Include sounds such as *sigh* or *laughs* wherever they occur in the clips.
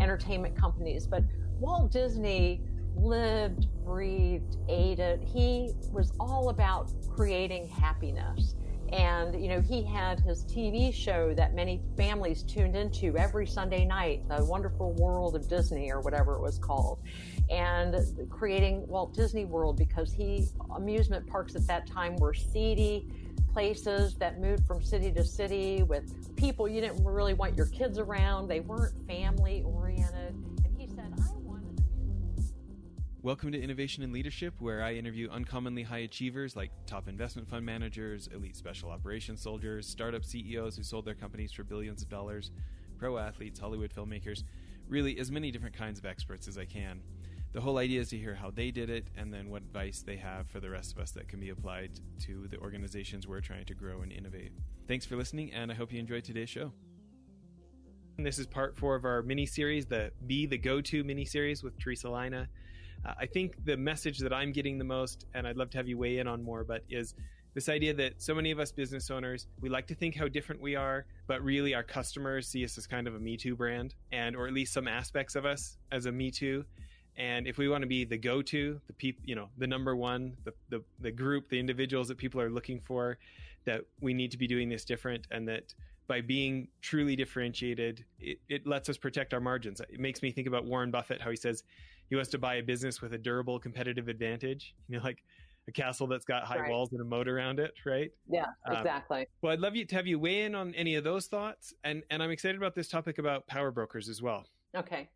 entertainment companies. But Walt Disney lived, breathed, ate it. He was all about creating happiness. And, you know, he had his TV show that many families tuned into every Sunday night, The Wonderful World of Disney or whatever it was called. And creating Walt Disney World because he, amusement parks at that time were seedy places that moved from city to city with people you didn't really want your kids around. They weren't family oriented. And he said, I wanted to be. Welcome to Innovation and Leadership, where I interview uncommonly high achievers like top investment fund managers, elite special operations soldiers, startup CEOs who sold their companies for billions of dollars, pro athletes, Hollywood filmmakers, really as many different kinds of experts as I can. The whole idea is to hear how they did it and then what advice they have for the rest of us that can be applied to the organizations we're trying to grow and innovate. Thanks for listening, and I hope you enjoyed today's show. This is part four of our mini series, the Be the Go To mini series with Teresa Lina. Uh, I think the message that I'm getting the most, and I'd love to have you weigh in on more, but is this idea that so many of us business owners, we like to think how different we are, but really our customers see us as kind of a Me Too brand, and or at least some aspects of us as a Me Too. And if we want to be the go-to, the people, you know, the number one, the, the the group, the individuals that people are looking for, that we need to be doing this different, and that by being truly differentiated, it, it lets us protect our margins. It makes me think about Warren Buffett, how he says he wants to buy a business with a durable competitive advantage. *laughs* You know, like a castle that's got high Right. walls and a moat around it, right? Yeah, Um, exactly. Well, I'd love you to have you weigh in on any of those thoughts, and and I'm excited about this topic about power brokers as well. Okay.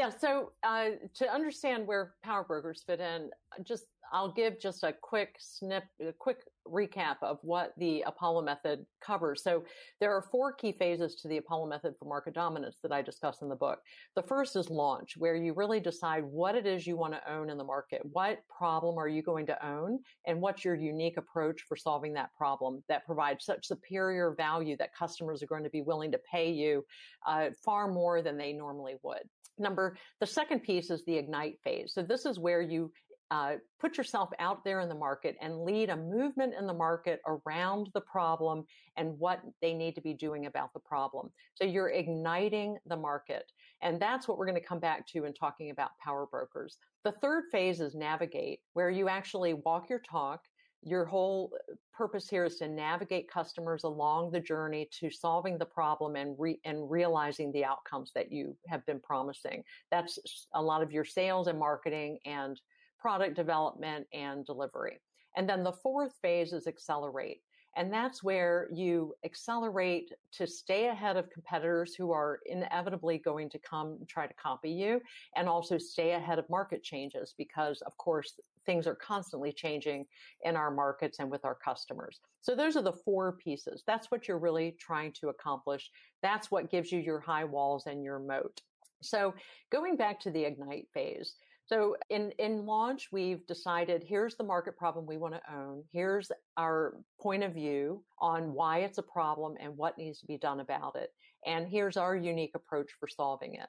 Yeah. So uh, to understand where power brokers fit in, just I'll give just a quick snip, a quick recap of what the Apollo method covers. So there are four key phases to the Apollo method for market dominance that I discuss in the book. The first is launch, where you really decide what it is you want to own in the market. What problem are you going to own, and what's your unique approach for solving that problem that provides such superior value that customers are going to be willing to pay you uh, far more than they normally would. Number, the second piece is the ignite phase. So this is where you uh, put yourself out there in the market and lead a movement in the market around the problem and what they need to be doing about the problem. So you're igniting the market. And that's what we're going to come back to in talking about power brokers. The third phase is navigate, where you actually walk your talk. Your whole uh, purpose here is to navigate customers along the journey to solving the problem and re- and realizing the outcomes that you have been promising. That's a lot of your sales and marketing and product development and delivery. And then the fourth phase is accelerate. And that's where you accelerate to stay ahead of competitors who are inevitably going to come try to copy you and also stay ahead of market changes because of course things are constantly changing in our markets and with our customers. So those are the four pieces. That's what you're really trying to accomplish. That's what gives you your high walls and your moat. So going back to the ignite phase, so in, in launch, we've decided here's the market problem we want to own. Here's our point of view on why it's a problem and what needs to be done about it. And here's our unique approach for solving it.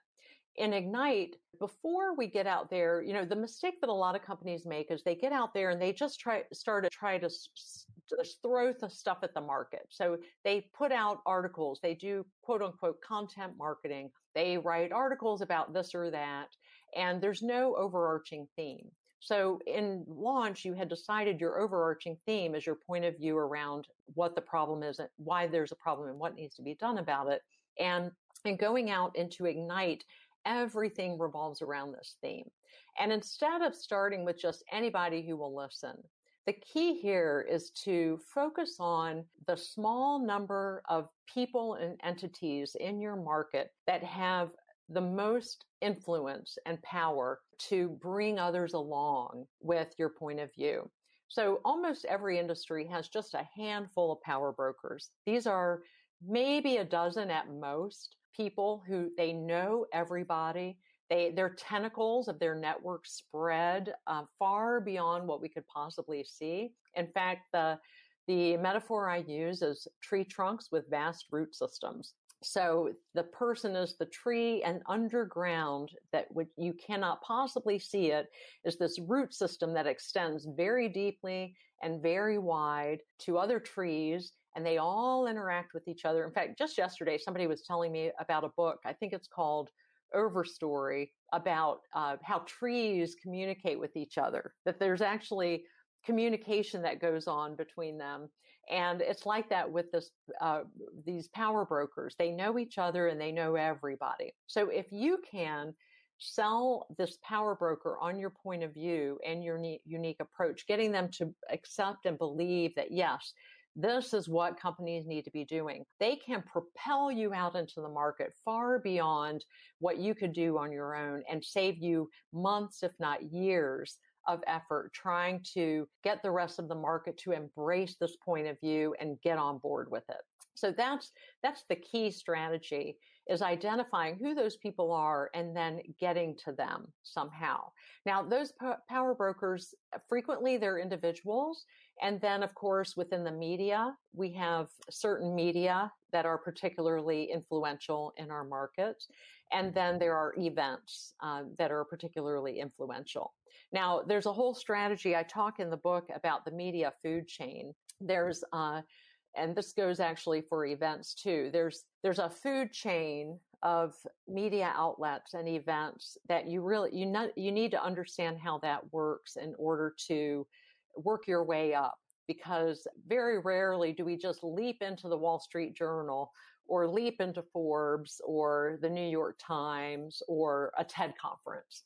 In Ignite, before we get out there, you know, the mistake that a lot of companies make is they get out there and they just try, start to try to just throw the stuff at the market. So they put out articles, they do quote unquote content marketing, they write articles about this or that and there's no overarching theme. So in launch, you had decided your overarching theme is your point of view around what the problem is, and why there's a problem and what needs to be done about it. And, and going out into Ignite, everything revolves around this theme. And instead of starting with just anybody who will listen, the key here is to focus on the small number of people and entities in your market that have the most influence and power to bring others along with your point of view. So almost every industry has just a handful of power brokers. These are maybe a dozen at most people who they know everybody. They, their tentacles of their network spread uh, far beyond what we could possibly see. In fact, the the metaphor I use is tree trunks with vast root systems. So the person is the tree and underground that would, you cannot possibly see it is this root system that extends very deeply and very wide to other trees and they all interact with each other. In fact, just yesterday, somebody was telling me about a book. I think it's called overstory about uh, how trees communicate with each other, that there's actually communication that goes on between them. And it's like that with this, uh, these power brokers. They know each other and they know everybody. So if you can sell this power broker on your point of view and your unique approach, getting them to accept and believe that yes, this is what companies need to be doing. They can propel you out into the market far beyond what you could do on your own and save you months, if not years of effort trying to get the rest of the market to embrace this point of view and get on board with it. So that's, that's the key strategy is identifying who those people are and then getting to them somehow. Now, those power brokers, frequently they're individuals. And then, of course, within the media, we have certain media that are particularly influential in our market. And then there are events uh, that are particularly influential. Now, there's a whole strategy. I talk in the book about the media food chain. There's uh, and this goes actually for events too. There's there's a food chain of media outlets and events that you really you not, you need to understand how that works in order to work your way up because very rarely do we just leap into the Wall Street Journal or leap into Forbes or the New York Times or a TED conference.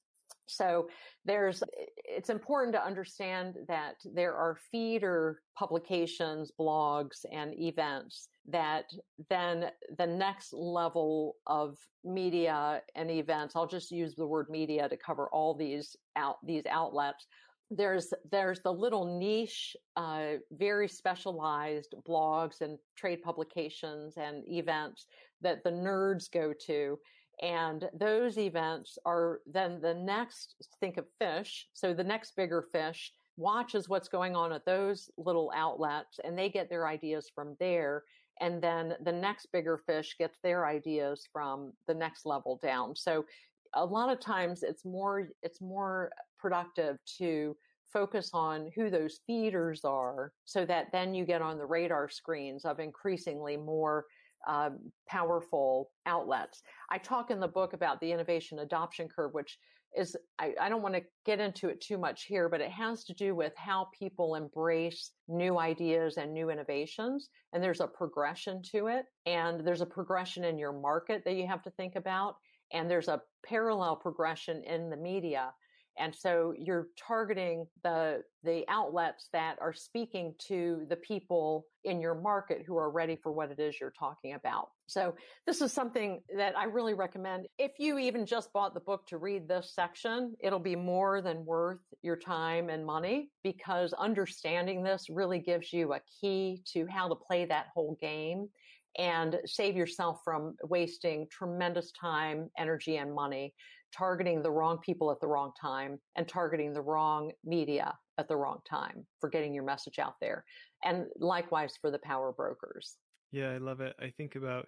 So there's, it's important to understand that there are feeder publications, blogs, and events that then the next level of media and events, I'll just use the word media to cover all these out, these outlets. There's, there's the little niche, uh, very specialized blogs and trade publications and events that the nerds go to and those events are then the next, think of fish. So the next bigger fish watches what's going on at those little outlets and they get their ideas from there. And then the next bigger fish gets their ideas from the next level down. So a lot of times it's more, it's more productive to focus on who those feeders are so that then you get on the radar screens of increasingly more um, powerful outlets. I talk in the book about the innovation adoption curve, which is, I, I don't want to get into it too much here, but it has to do with how people embrace new ideas and new innovations. And there's a progression to it. And there's a progression in your market that you have to think about. And there's a parallel progression in the media. And so you're targeting the, the outlets that are speaking to the people in your market who are ready for what it is you're talking about. So this is something that I really recommend. If you even just bought the book to read this section, it'll be more than worth your time and money because understanding this really gives you a key to how to play that whole game and save yourself from wasting tremendous time, energy, and money targeting the wrong people at the wrong time and targeting the wrong media at the wrong time for getting your message out there. And likewise for the power brokers. Yeah, I love it. I think about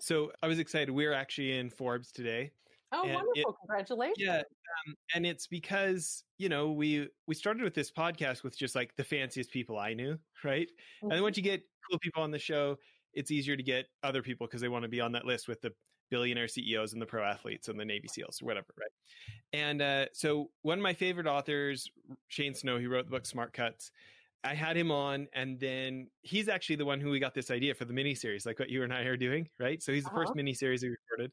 so I was excited. We're actually in Forbes today. Oh, wonderful! It, Congratulations. Yeah, um, and it's because you know we we started with this podcast with just like the fanciest people I knew, right? Mm-hmm. And then once you get cool people on the show, it's easier to get other people because they want to be on that list with the billionaire CEOs and the pro athletes and the Navy SEALs or whatever, right? And uh, so one of my favorite authors, Shane Snow, he wrote the book Smart Cuts. I had him on, and then he's actually the one who we got this idea for the miniseries, like what you and I are doing, right? So he's the uh-huh. first miniseries we recorded,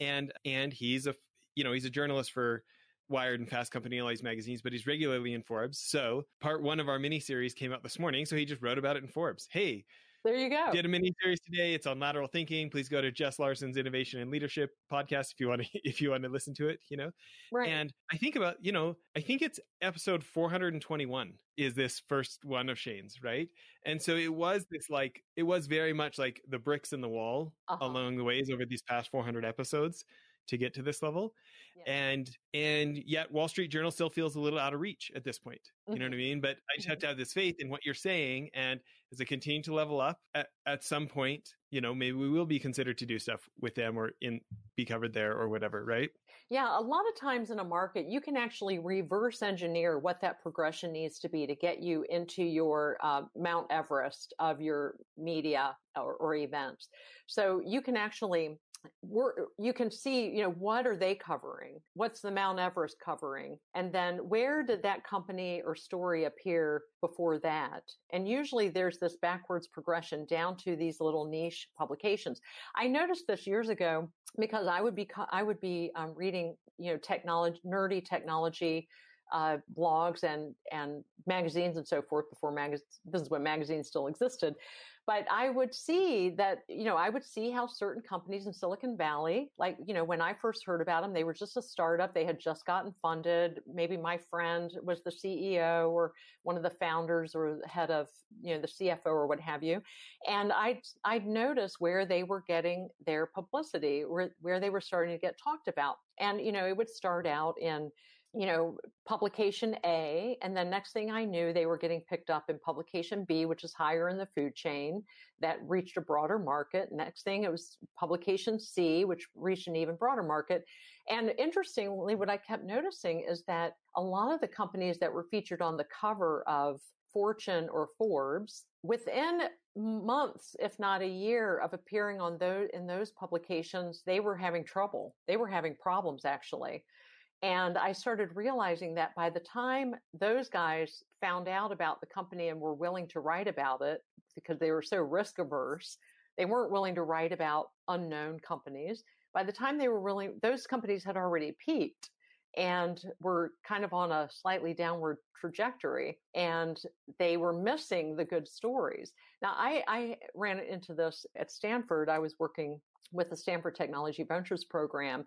and and he's a you know he's a journalist for Wired and Fast Company, all these magazines, but he's regularly in Forbes. So part one of our miniseries came out this morning, so he just wrote about it in Forbes. Hey, there you go. Did a mini series today. It's on lateral thinking. Please go to Jess Larson's Innovation and Leadership podcast if you want to *laughs* if you want to listen to it, you know. Right. And I think about, you know, I think it's episode 421 is this first one of Shane's, right? And so it was this like it was very much like the bricks in the wall uh-huh. along the ways over these past 400 episodes to get to this level. Yeah. And and yet Wall Street Journal still feels a little out of reach at this point. You mm-hmm. know what I mm-hmm. *laughs* mean? But I just have mm-hmm. to have this faith in what you're saying and as it continue to level up at, at some point, you know, maybe we will be considered to do stuff with them or in be covered there or whatever, right? Yeah, a lot of times in a market, you can actually reverse engineer what that progression needs to be to get you into your uh, Mount Everest of your media or, or events. So you can actually we're, you can see, you know, what are they covering? What's the Mount Everest covering? And then where did that company or story appear before that? And usually there's this backwards progression down to these little niche publications. I noticed this years ago because I would be, I would be um, reading, you know, technology, nerdy technology, uh, blogs and and magazines and so forth before mag- this is when magazines still existed but I would see that, you know, I would see how certain companies in Silicon Valley, like, you know, when I first heard about them, they were just a startup. They had just gotten funded. Maybe my friend was the CEO or one of the founders or the head of, you know, the CFO or what have you. And I'd, I'd notice where they were getting their publicity, where, where they were starting to get talked about. And, you know, it would start out in, you know, publication A. And then next thing I knew, they were getting picked up in publication B, which is higher in the food chain that reached a broader market. Next thing it was publication C, which reached an even broader market. And interestingly, what I kept noticing is that a lot of the companies that were featured on the cover of Fortune or Forbes within months, if not a year of appearing on those in those publications, they were having trouble. They were having problems actually. And I started realizing that by the time those guys found out about the company and were willing to write about it because they were so risk averse, they weren't willing to write about unknown companies. By the time they were willing, those companies had already peaked and were kind of on a slightly downward trajectory and they were missing the good stories. Now, I, I ran into this at Stanford. I was working with the Stanford Technology Ventures Program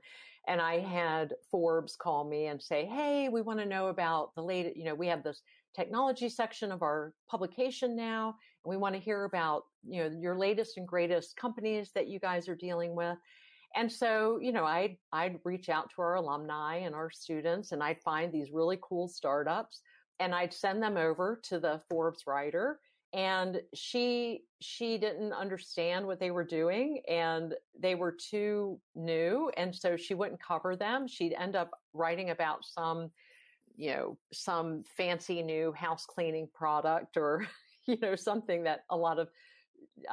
and I had Forbes call me and say, Hey, we want to know about the latest, you know, we have this technology section of our publication now. And we want to hear about, you know, your latest and greatest companies that you guys are dealing with. And so, you know, I'd, I'd reach out to our alumni and our students and I'd find these really cool startups and I'd send them over to the Forbes writer and she she didn't understand what they were doing and they were too new and so she wouldn't cover them. She'd end up writing about some you know some fancy new house cleaning product or *laughs* you know something that a lot of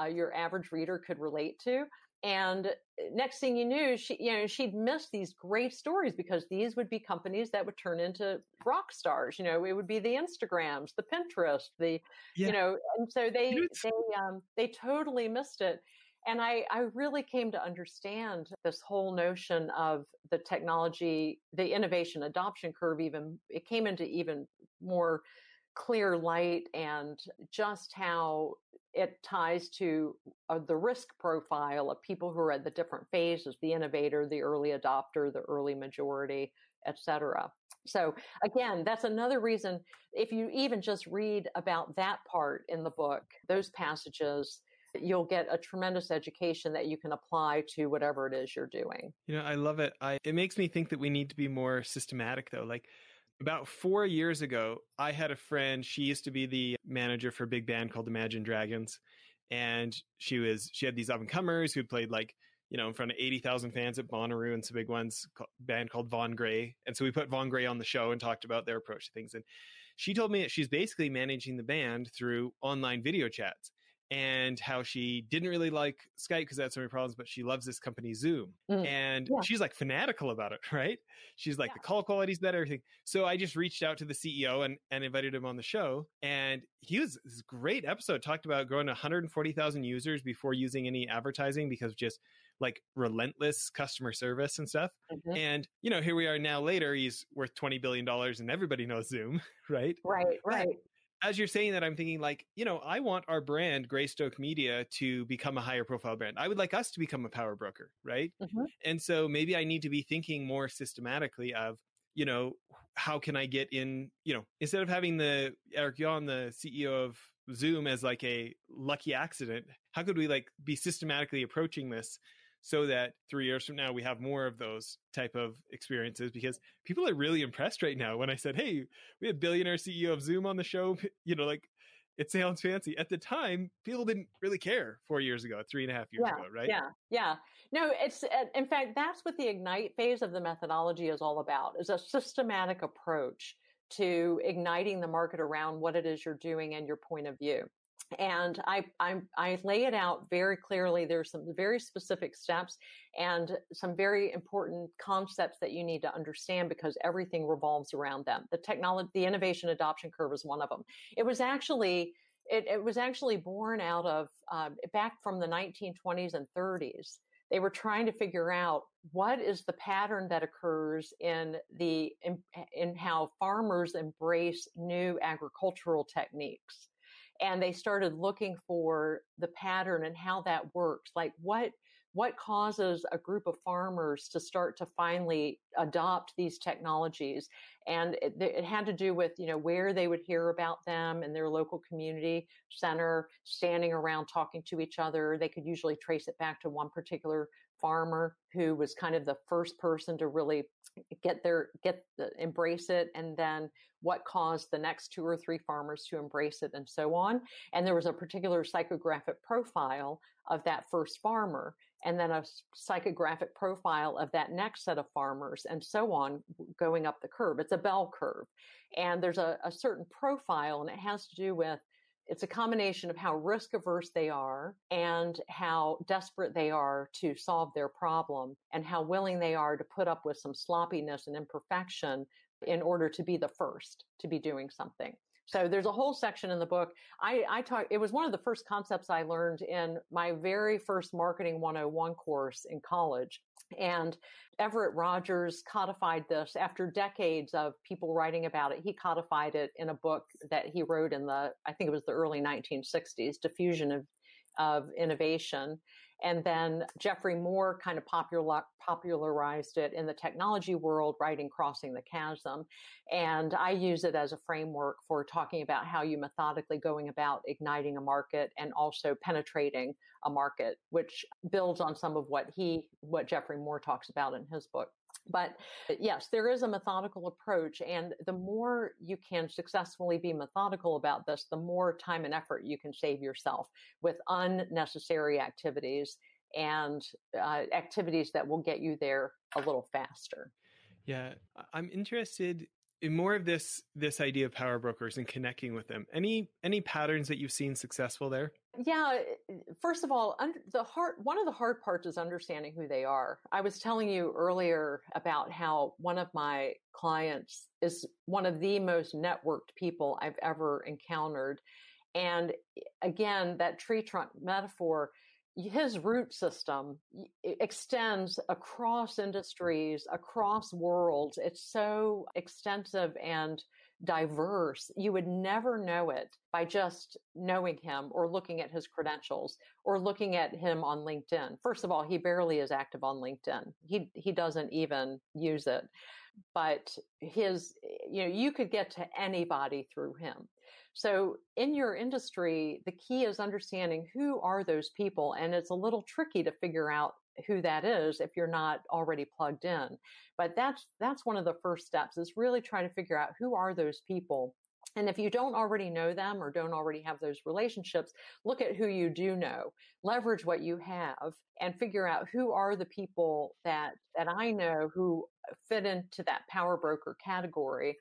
uh, your average reader could relate to and next thing you knew, she, you know, she'd missed these great stories because these would be companies that would turn into rock stars. You know, it would be the Instagrams, the Pinterest, the, yeah. you know, and so they, they, um, they totally missed it. And I, I really came to understand this whole notion of the technology, the innovation adoption curve, even, it came into even more clear light and just how it ties to uh, the risk profile of people who are at the different phases the innovator the early adopter the early majority etc so again that's another reason if you even just read about that part in the book those passages you'll get a tremendous education that you can apply to whatever it is you're doing. You know i love it. I it makes me think that we need to be more systematic though. Like about four years ago, I had a friend. She used to be the manager for a big band called Imagine Dragons, and she was she had these up and comers who played like you know in front of eighty thousand fans at Bonnaroo and some big ones. Band called Von Grey, and so we put Von Grey on the show and talked about their approach to things. And she told me that she's basically managing the band through online video chats and how she didn't really like Skype because that's so many problems, but she loves this company Zoom. Mm. And yeah. she's like fanatical about it, *laughs* right? She's like, yeah. the call quality's better, everything. So I just reached out to the CEO and, and invited him on the show. And he was this great episode, talked about growing 140,000 users before using any advertising because just like relentless customer service and stuff. Mm-hmm. And, you know, here we are now later, he's worth $20 billion and everybody knows Zoom, *laughs* right? Right, right as you're saying that, I'm thinking like, you know, I want our brand, Greystoke Media, to become a higher profile brand. I would like us to become a power broker, right? Mm-hmm. And so maybe I need to be thinking more systematically of, you know, how can I get in, you know, instead of having the Eric Yuan, the CEO of Zoom, as like a lucky accident, how could we like be systematically approaching this so that three years from now we have more of those type of experiences because people are really impressed right now when i said hey we had billionaire ceo of zoom on the show *laughs* you know like it sounds fancy. At the time people didn't really care four years ago three and a half years yeah, ago right? yeah yeah. No it's in fact that's what the ignite phase of the methodology is all about is a systematic approach to igniting the market around what it is you're doing and your point of view and I, I, I lay it out very clearly. There's some very specific steps and some very important concepts that you need to understand because everything revolves around them. The technology, the innovation adoption curve is one of them. It was actually it, it was actually born out of uh, back from the 1920s and 30s. They were trying to figure out what is the pattern that occurs in the in, in how farmers embrace new agricultural techniques and they started looking for the pattern and how that works like what what causes a group of farmers to start to finally adopt these technologies and it, it, had to do with you know where they would hear about them in their local community center standing around talking to each other they could usually trace it back to one particular farmer who was kind of the first person to really get their get the, embrace it and then what caused the next two or three farmers to embrace it and so on. And there was a particular psychographic profile of that first farmer and then a psychographic profile of that next set of farmers and so on going up the curve. It's a bell curve. And there's a, a certain profile and it has to do with it's a combination of how risk averse they are and how desperate they are to solve their problem and how willing they are to put up with some sloppiness and imperfection in order to be the first to be doing something. So there's a whole section in the book. I, I talk, it was one of the first concepts I learned in my very first marketing 101 course in college. And Everett Rogers codified this after decades of people writing about it. He codified it in a book that he wrote in the, I think it was the early 1960s, Diffusion of, of Innovation. And then Geoffrey Moore kind of popular, popularized it in the technology world, writing Crossing the Chasm. And I use it as a framework for talking about how you methodically going about igniting a market and also penetrating a market, which builds on some of what he, what Geoffrey Moore talks about in his book. But yes, there is a methodical approach. And the more you can successfully be methodical about this, the more time and effort you can save yourself with unnecessary activities and uh, activities that will get you there a little faster. Yeah, I'm interested in more of this this idea of power brokers and connecting with them. Any any patterns that you've seen successful there? Yeah, first of all, under, the hard one of the hard parts is understanding who they are. I was telling you earlier about how one of my clients is one of the most networked people I've ever encountered. And again, that tree trunk metaphor, his root system extends across industries, across worlds. It's so extensive and diverse. You would never know it by just knowing him or looking at his credentials or looking at him on LinkedIn. First of all, he barely is active on LinkedIn. He he doesn't even use it. But his you know, you could get to anybody through him. So in your industry, the key is understanding who are those people. And it's a little tricky to figure out who that is if you're not already plugged in. But that's, that's one of the first steps is really trying to figure out who are those people and if you don't already know them or don't already have those relationships, look at who you do know, leverage what you have and figure out who are the people that, that I know who fit into that power broker category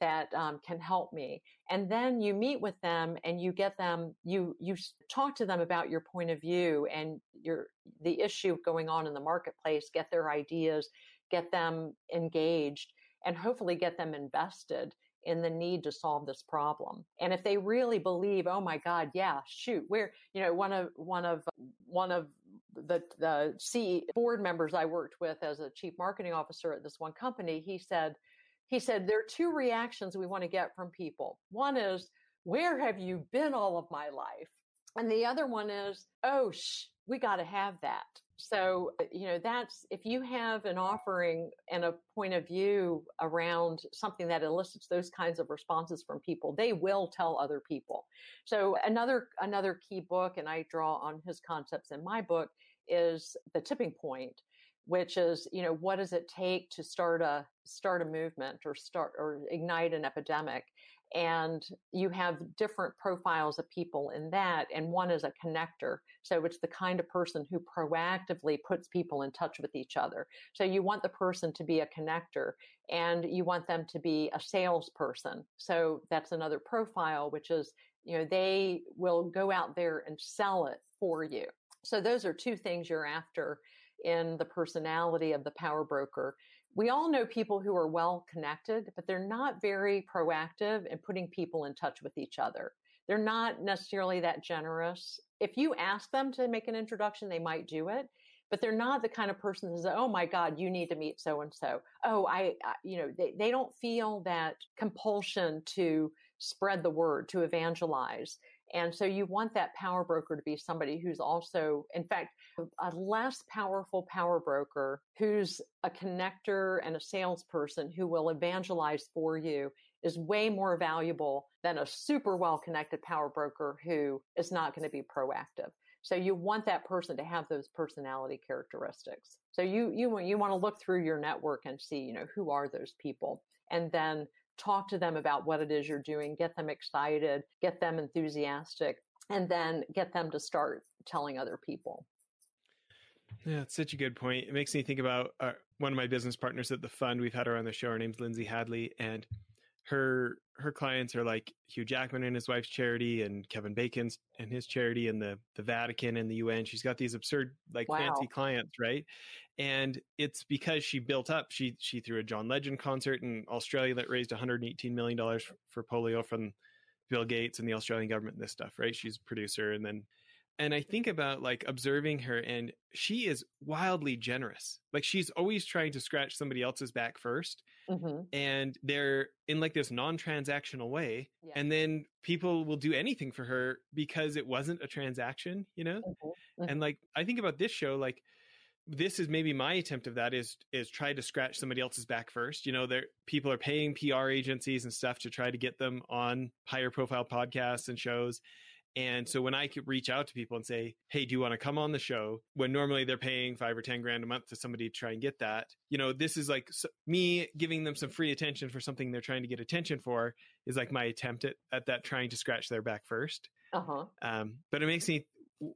that um, can help me and then you meet with them and you get them you you talk to them about your point of view and your the issue going on in the marketplace get their ideas get them engaged and hopefully get them invested in the need to solve this problem. And if they really believe, oh my God, yeah, shoot, we're, you know, one of, one of, one of the, the CE board members I worked with as a chief marketing officer at this one company, he said, he said, there are two reactions we want to get from people. One is, where have you been all of my life? And the other one is, oh, shh, we got to have that. So, uh, you know, that's if you have an offering and a point of view around something that elicits those kinds of responses from people, they will tell other people. So another, another key book, and I draw on his concepts in my book is the tipping point which is you know what does it take to start a start a movement or start or ignite an epidemic? And you have different profiles of people in that and one is a connector. So it's the kind of person who proactively puts people in touch with each other. So you want the person to be a connector and you want them to be a salesperson. So that's another profile which is You know, they will go out there and sell it for you. So those are two things you're after in the personality of the power broker. We all know people who are well connected, but they're not very proactive in putting people in touch with each other. They're not necessarily that generous. If you ask them to make an introduction, they might do it, but they're not the kind of person that says, "Oh my God, you need to meet so and so." Oh, I, I, you know, they they don't feel that compulsion to spread the word, to evangelize. And so you want that power broker to be somebody who's also, in fact, a less powerful power broker who's a connector and a salesperson who will evangelize for you is way more valuable than a super well connected power broker who is not going to be proactive. So you want that person to have those personality characteristics. So you you want you want to look through your network and see, you know, who are those people and then talk to them about what it is you're doing, get them excited, get them enthusiastic, and then get them to start telling other people. Yeah, it's such a good point. It makes me think about uh, one of my business partners at the fund. We've had her on the show. Her name's Lindsay Hadley, and her her clients are like Hugh Jackman and his wife's charity, and Kevin Bacon's and his charity, and the the Vatican and the UN. She's got these absurd, like wow. fancy clients, right? And it's because she built up. She she threw a John Legend concert in Australia that raised 118 million dollars for polio from Bill Gates and the Australian government and this stuff, right? She's a producer, and then and I think about like observing her, and she is wildly generous. Like she's always trying to scratch somebody else's back 1st mm-hmm. and they're in like this non-transactional way. Yeah. And then people will do anything for her because it wasn't a transaction, you know. Mm-hmm. Mm-hmm. And like I think about this show, like this is maybe my attempt of that is is try to scratch somebody else's back first. You know, there people are paying PR agencies and stuff to try to get them on higher profile podcasts and shows and so when I could reach out to people and say, Hey, do you want to come on the show? When normally they're paying five or 10 grand a month to somebody to try and get that, you know, this is like me giving them some free attention for something they're trying to get attention for is like my attempt at, at that trying to scratch their back first. Uh-huh. Um, but it makes me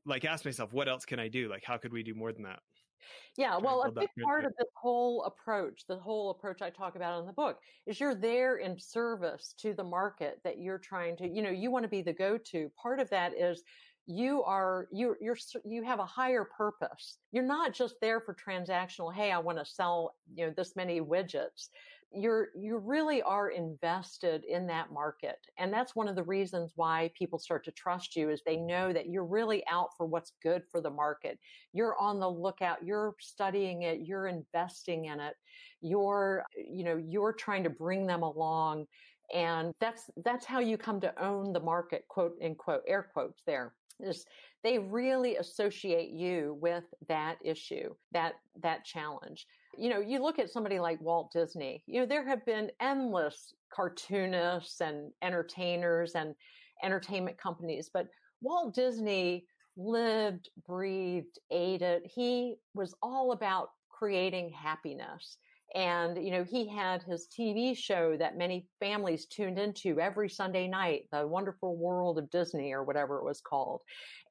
like ask myself, what else can I do? Like, how could we do more than that? Yeah, well, a big part of this whole approach, the whole approach I talk about in the book, is you're there in service to the market that you're trying to, you know, you want to be the go-to. Part of that is you are you you're you have a higher purpose. You're not just there for transactional, hey, I want to sell, you know, this many widgets you're you really are invested in that market and that's one of the reasons why people start to trust you is they know that you're really out for what's good for the market. You're on the lookout you're studying it you're investing in it you're you know you're trying to bring them along and that's that's how you come to own the market quote in quote air quotes there is they really associate you with that issue that that challenge you know, you look at somebody like Walt Disney, you know, there have been endless cartoonists and entertainers and entertainment companies, but Walt Disney lived, breathed, ate it. He was all about creating happiness. And, you know, he had his TV show that many families tuned into every Sunday night, The Wonderful World of Disney or whatever it was called.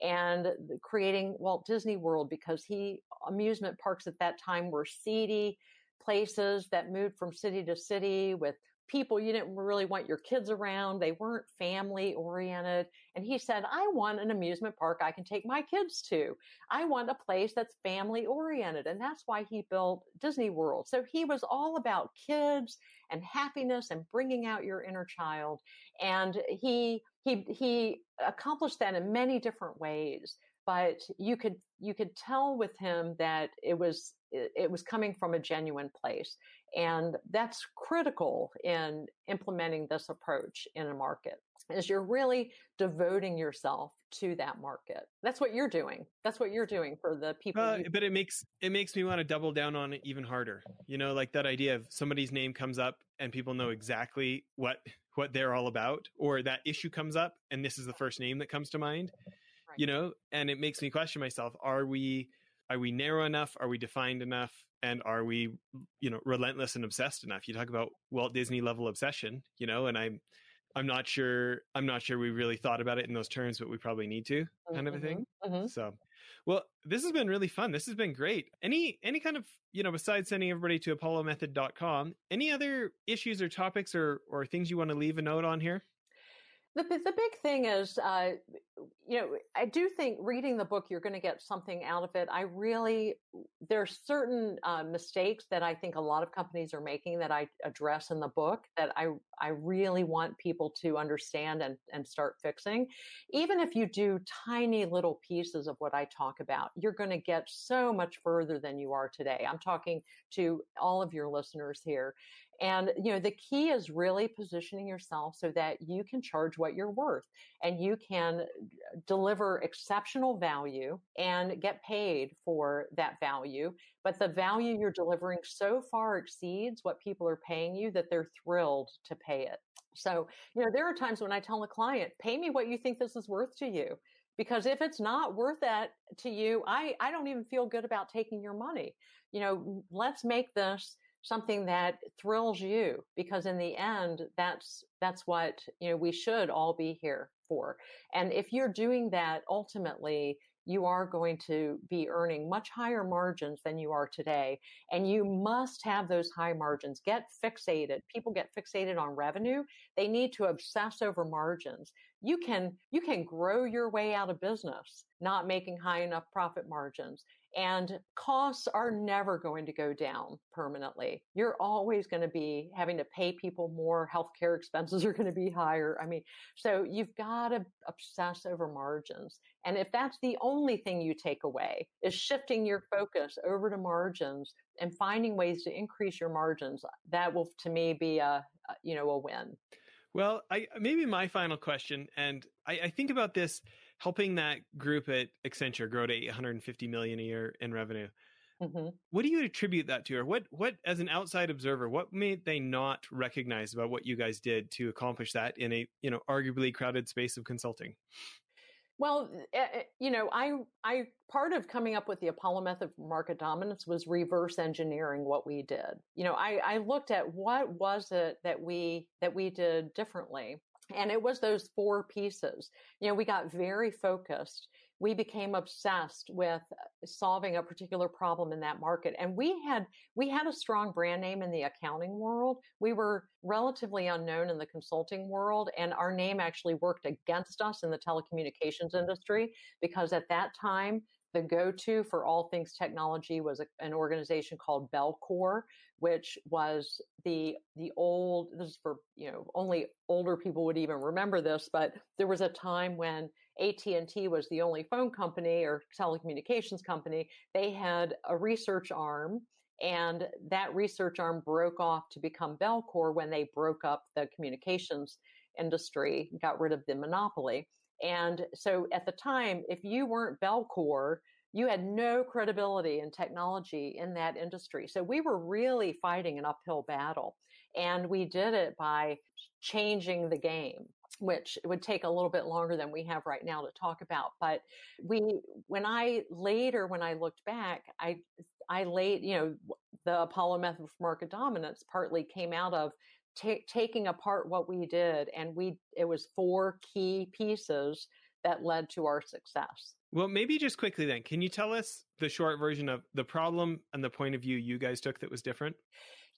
And creating Walt Disney World because he, amusement parks at that time were seedy places that moved from city to city with people you didn't really want your kids around. They weren't family oriented. And he said, I want an amusement park I can take my kids to. I want a place that's family oriented. And that's why he built Disney World. So he was all about kids and happiness and bringing out your inner child. And he, he, he accomplished that in many different ways but you could you could tell with him that it was it was coming from a genuine place and that's critical in implementing this approach in a market is you're really devoting yourself to that market. That's what you're doing. That's what you're doing for the people uh, you- but it makes it makes me want to double down on it even harder. You know like that idea of somebody's name comes up and people know exactly what what they're all about or that issue comes up and this is the first name that comes to mind right. you know? And it makes me question myself are we are we narrow enough? Are we defined enough and are we you know relentless and obsessed enough you talk about walt disney level obsession you know and i'm i'm not sure i'm not sure we really thought about it in those terms but we probably need to kind mm-hmm. of a thing mm-hmm, mm-hmm. so well this has been really fun this has been great any any kind of you know besides sending everybody to apollomethod.com any other issues or topics or or things you want to leave a note on here The, the big thing is, uh, you know, I do think reading the book, you're going to get something out of it. I really, there are certain uh, mistakes that I think a lot of companies are making that I address in the book that I, I really want people to understand and, and start fixing. Even if you do tiny little pieces of what I talk about, you're going to get so much further than you are today. I'm talking to all of your listeners here. And, you know, the key is really positioning yourself so that you can charge what you're worth and you can uh, deliver exceptional value and get paid for that value. But the value you're delivering so far exceeds what people are paying you that they're thrilled to pay it. So, you know, there are times when I tell a client, pay me what you think this is worth to you. Because if it's not worth that to you, I, I don't even feel good about taking your money. You know, let's make this something that thrills you because in the end that's that's what you know we should all be here for and if you're doing that ultimately you are going to be earning much higher margins than you are today. And you must have those high margins. Get fixated. People get fixated on revenue. They need to obsess over margins. You can, you can grow your way out of business, not making high enough profit margins. And costs are never going to go down permanently. You're always going to be having to pay people more. Healthcare expenses are going to be higher. I mean, so you've got to obsess over margins. And if that's the only thing you take away is shifting your focus over to margins and finding ways to increase your margins, that will to me be a, you know, a win. Well, I, maybe my final question, and I, I think about this helping that group at Accenture grow to 850 million a year in revenue. Mm-hmm. What do you attribute that to, or what? What, as an outside observer, what made they not recognize about what you guys did to accomplish that in a you know arguably crowded space of consulting? Well, eh, eh, you know, I, I, part of coming up with the Apollo method for market dominance was reverse engineering what we did. You know, I, I looked at what was it that we, that we did differently. And it was those four pieces. You know, we got very focused. We became obsessed with uh, solving a particular problem in that market. And we had we had a strong brand name in the accounting world. We were relatively unknown in the consulting world and our name actually worked against us in the telecommunications industry because at that time the go-to for all things technology was a, an organization called Bellcore, which was the the old. This is for you know only older people would even remember this, but there was a time when AT&T was the only phone company or telecommunications company. They had a research arm and that research arm broke off to become Bellcore when they broke up the communications industry, got rid of the monopoly. And so at the time, if you weren't Bellcore, you had no credibility in technology in that industry. So we were really fighting an uphill battle. And we did it by changing the game which would take a little bit longer than we have right now to talk about. But we, when I later, when I looked back, I, I laid, you know, the Apollo method for market dominance partly came out of t- taking apart what we did. And we, it was four key pieces that led to our success. Well, maybe just quickly then, can you tell us the short version of the problem and the point of view you guys took that was different?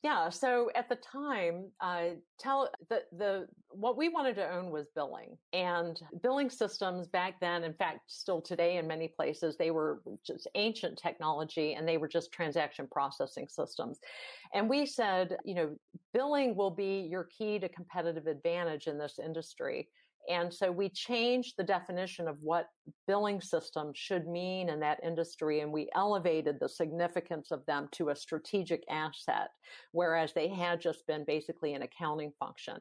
Yeah. So at the time, uh, tell the the what we wanted to own was billing and billing systems back then. In fact, still today in many places, they were just ancient technology and they were just transaction processing systems. And we said, you know, billing will be your key to competitive advantage in this industry. And so we changed the definition of what billing systems should mean in that industry and we elevated the significance of them to a strategic asset, whereas they had just been basically an accounting function.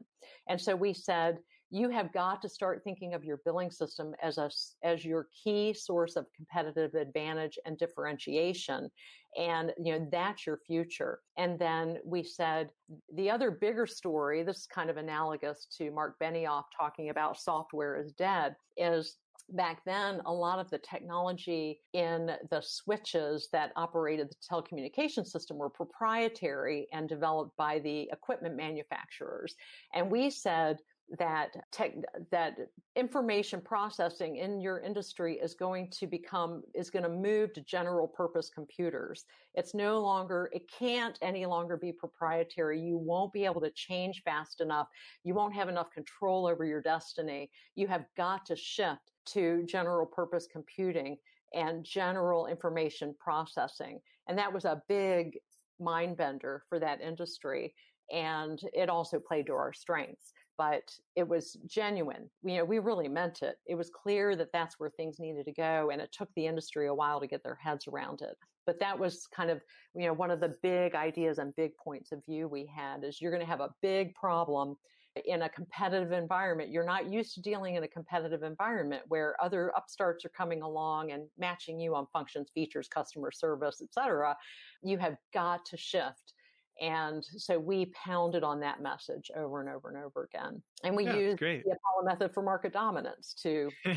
And so we said, you have got to start thinking of your billing system as a as your key source of competitive advantage and differentiation and you know that's your future and then we said the other bigger story this is kind of analogous to mark benioff talking about software is dead is back then, a lot of the technology in the switches that operated the telecommunication system were proprietary and developed by the equipment manufacturers. And we said, that tech, that information processing in your industry is going to become is going to move to general purpose computers. It's no longer it can't any longer be proprietary. You won't be able to change fast enough. You won't have enough control over your destiny. You have got to shift to general purpose computing and general information processing. And that was a big mind bender for that industry. And it also played to our strengths but it was genuine. You know, we really meant it. It was clear that that's where things needed to go, and it took the industry a while to get their heads around it. But that was kind of, you know, one of the big ideas and big points of view we had is you're going to have a big problem in a competitive environment. You're not used to dealing in a competitive environment where other upstarts are coming along and matching you on functions, features, customer service, et cetera. You have got to shift and so we pounded on that message over and over and over again. And we yeah, used great. the Apollo method for market dominance to, *laughs*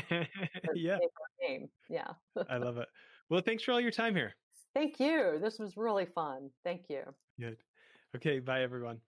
yeah. game. Yeah. I love it. *laughs* Well, thanks for all your time here. Thank you. This was really fun. Thank you. Good. Okay. Bye, everyone.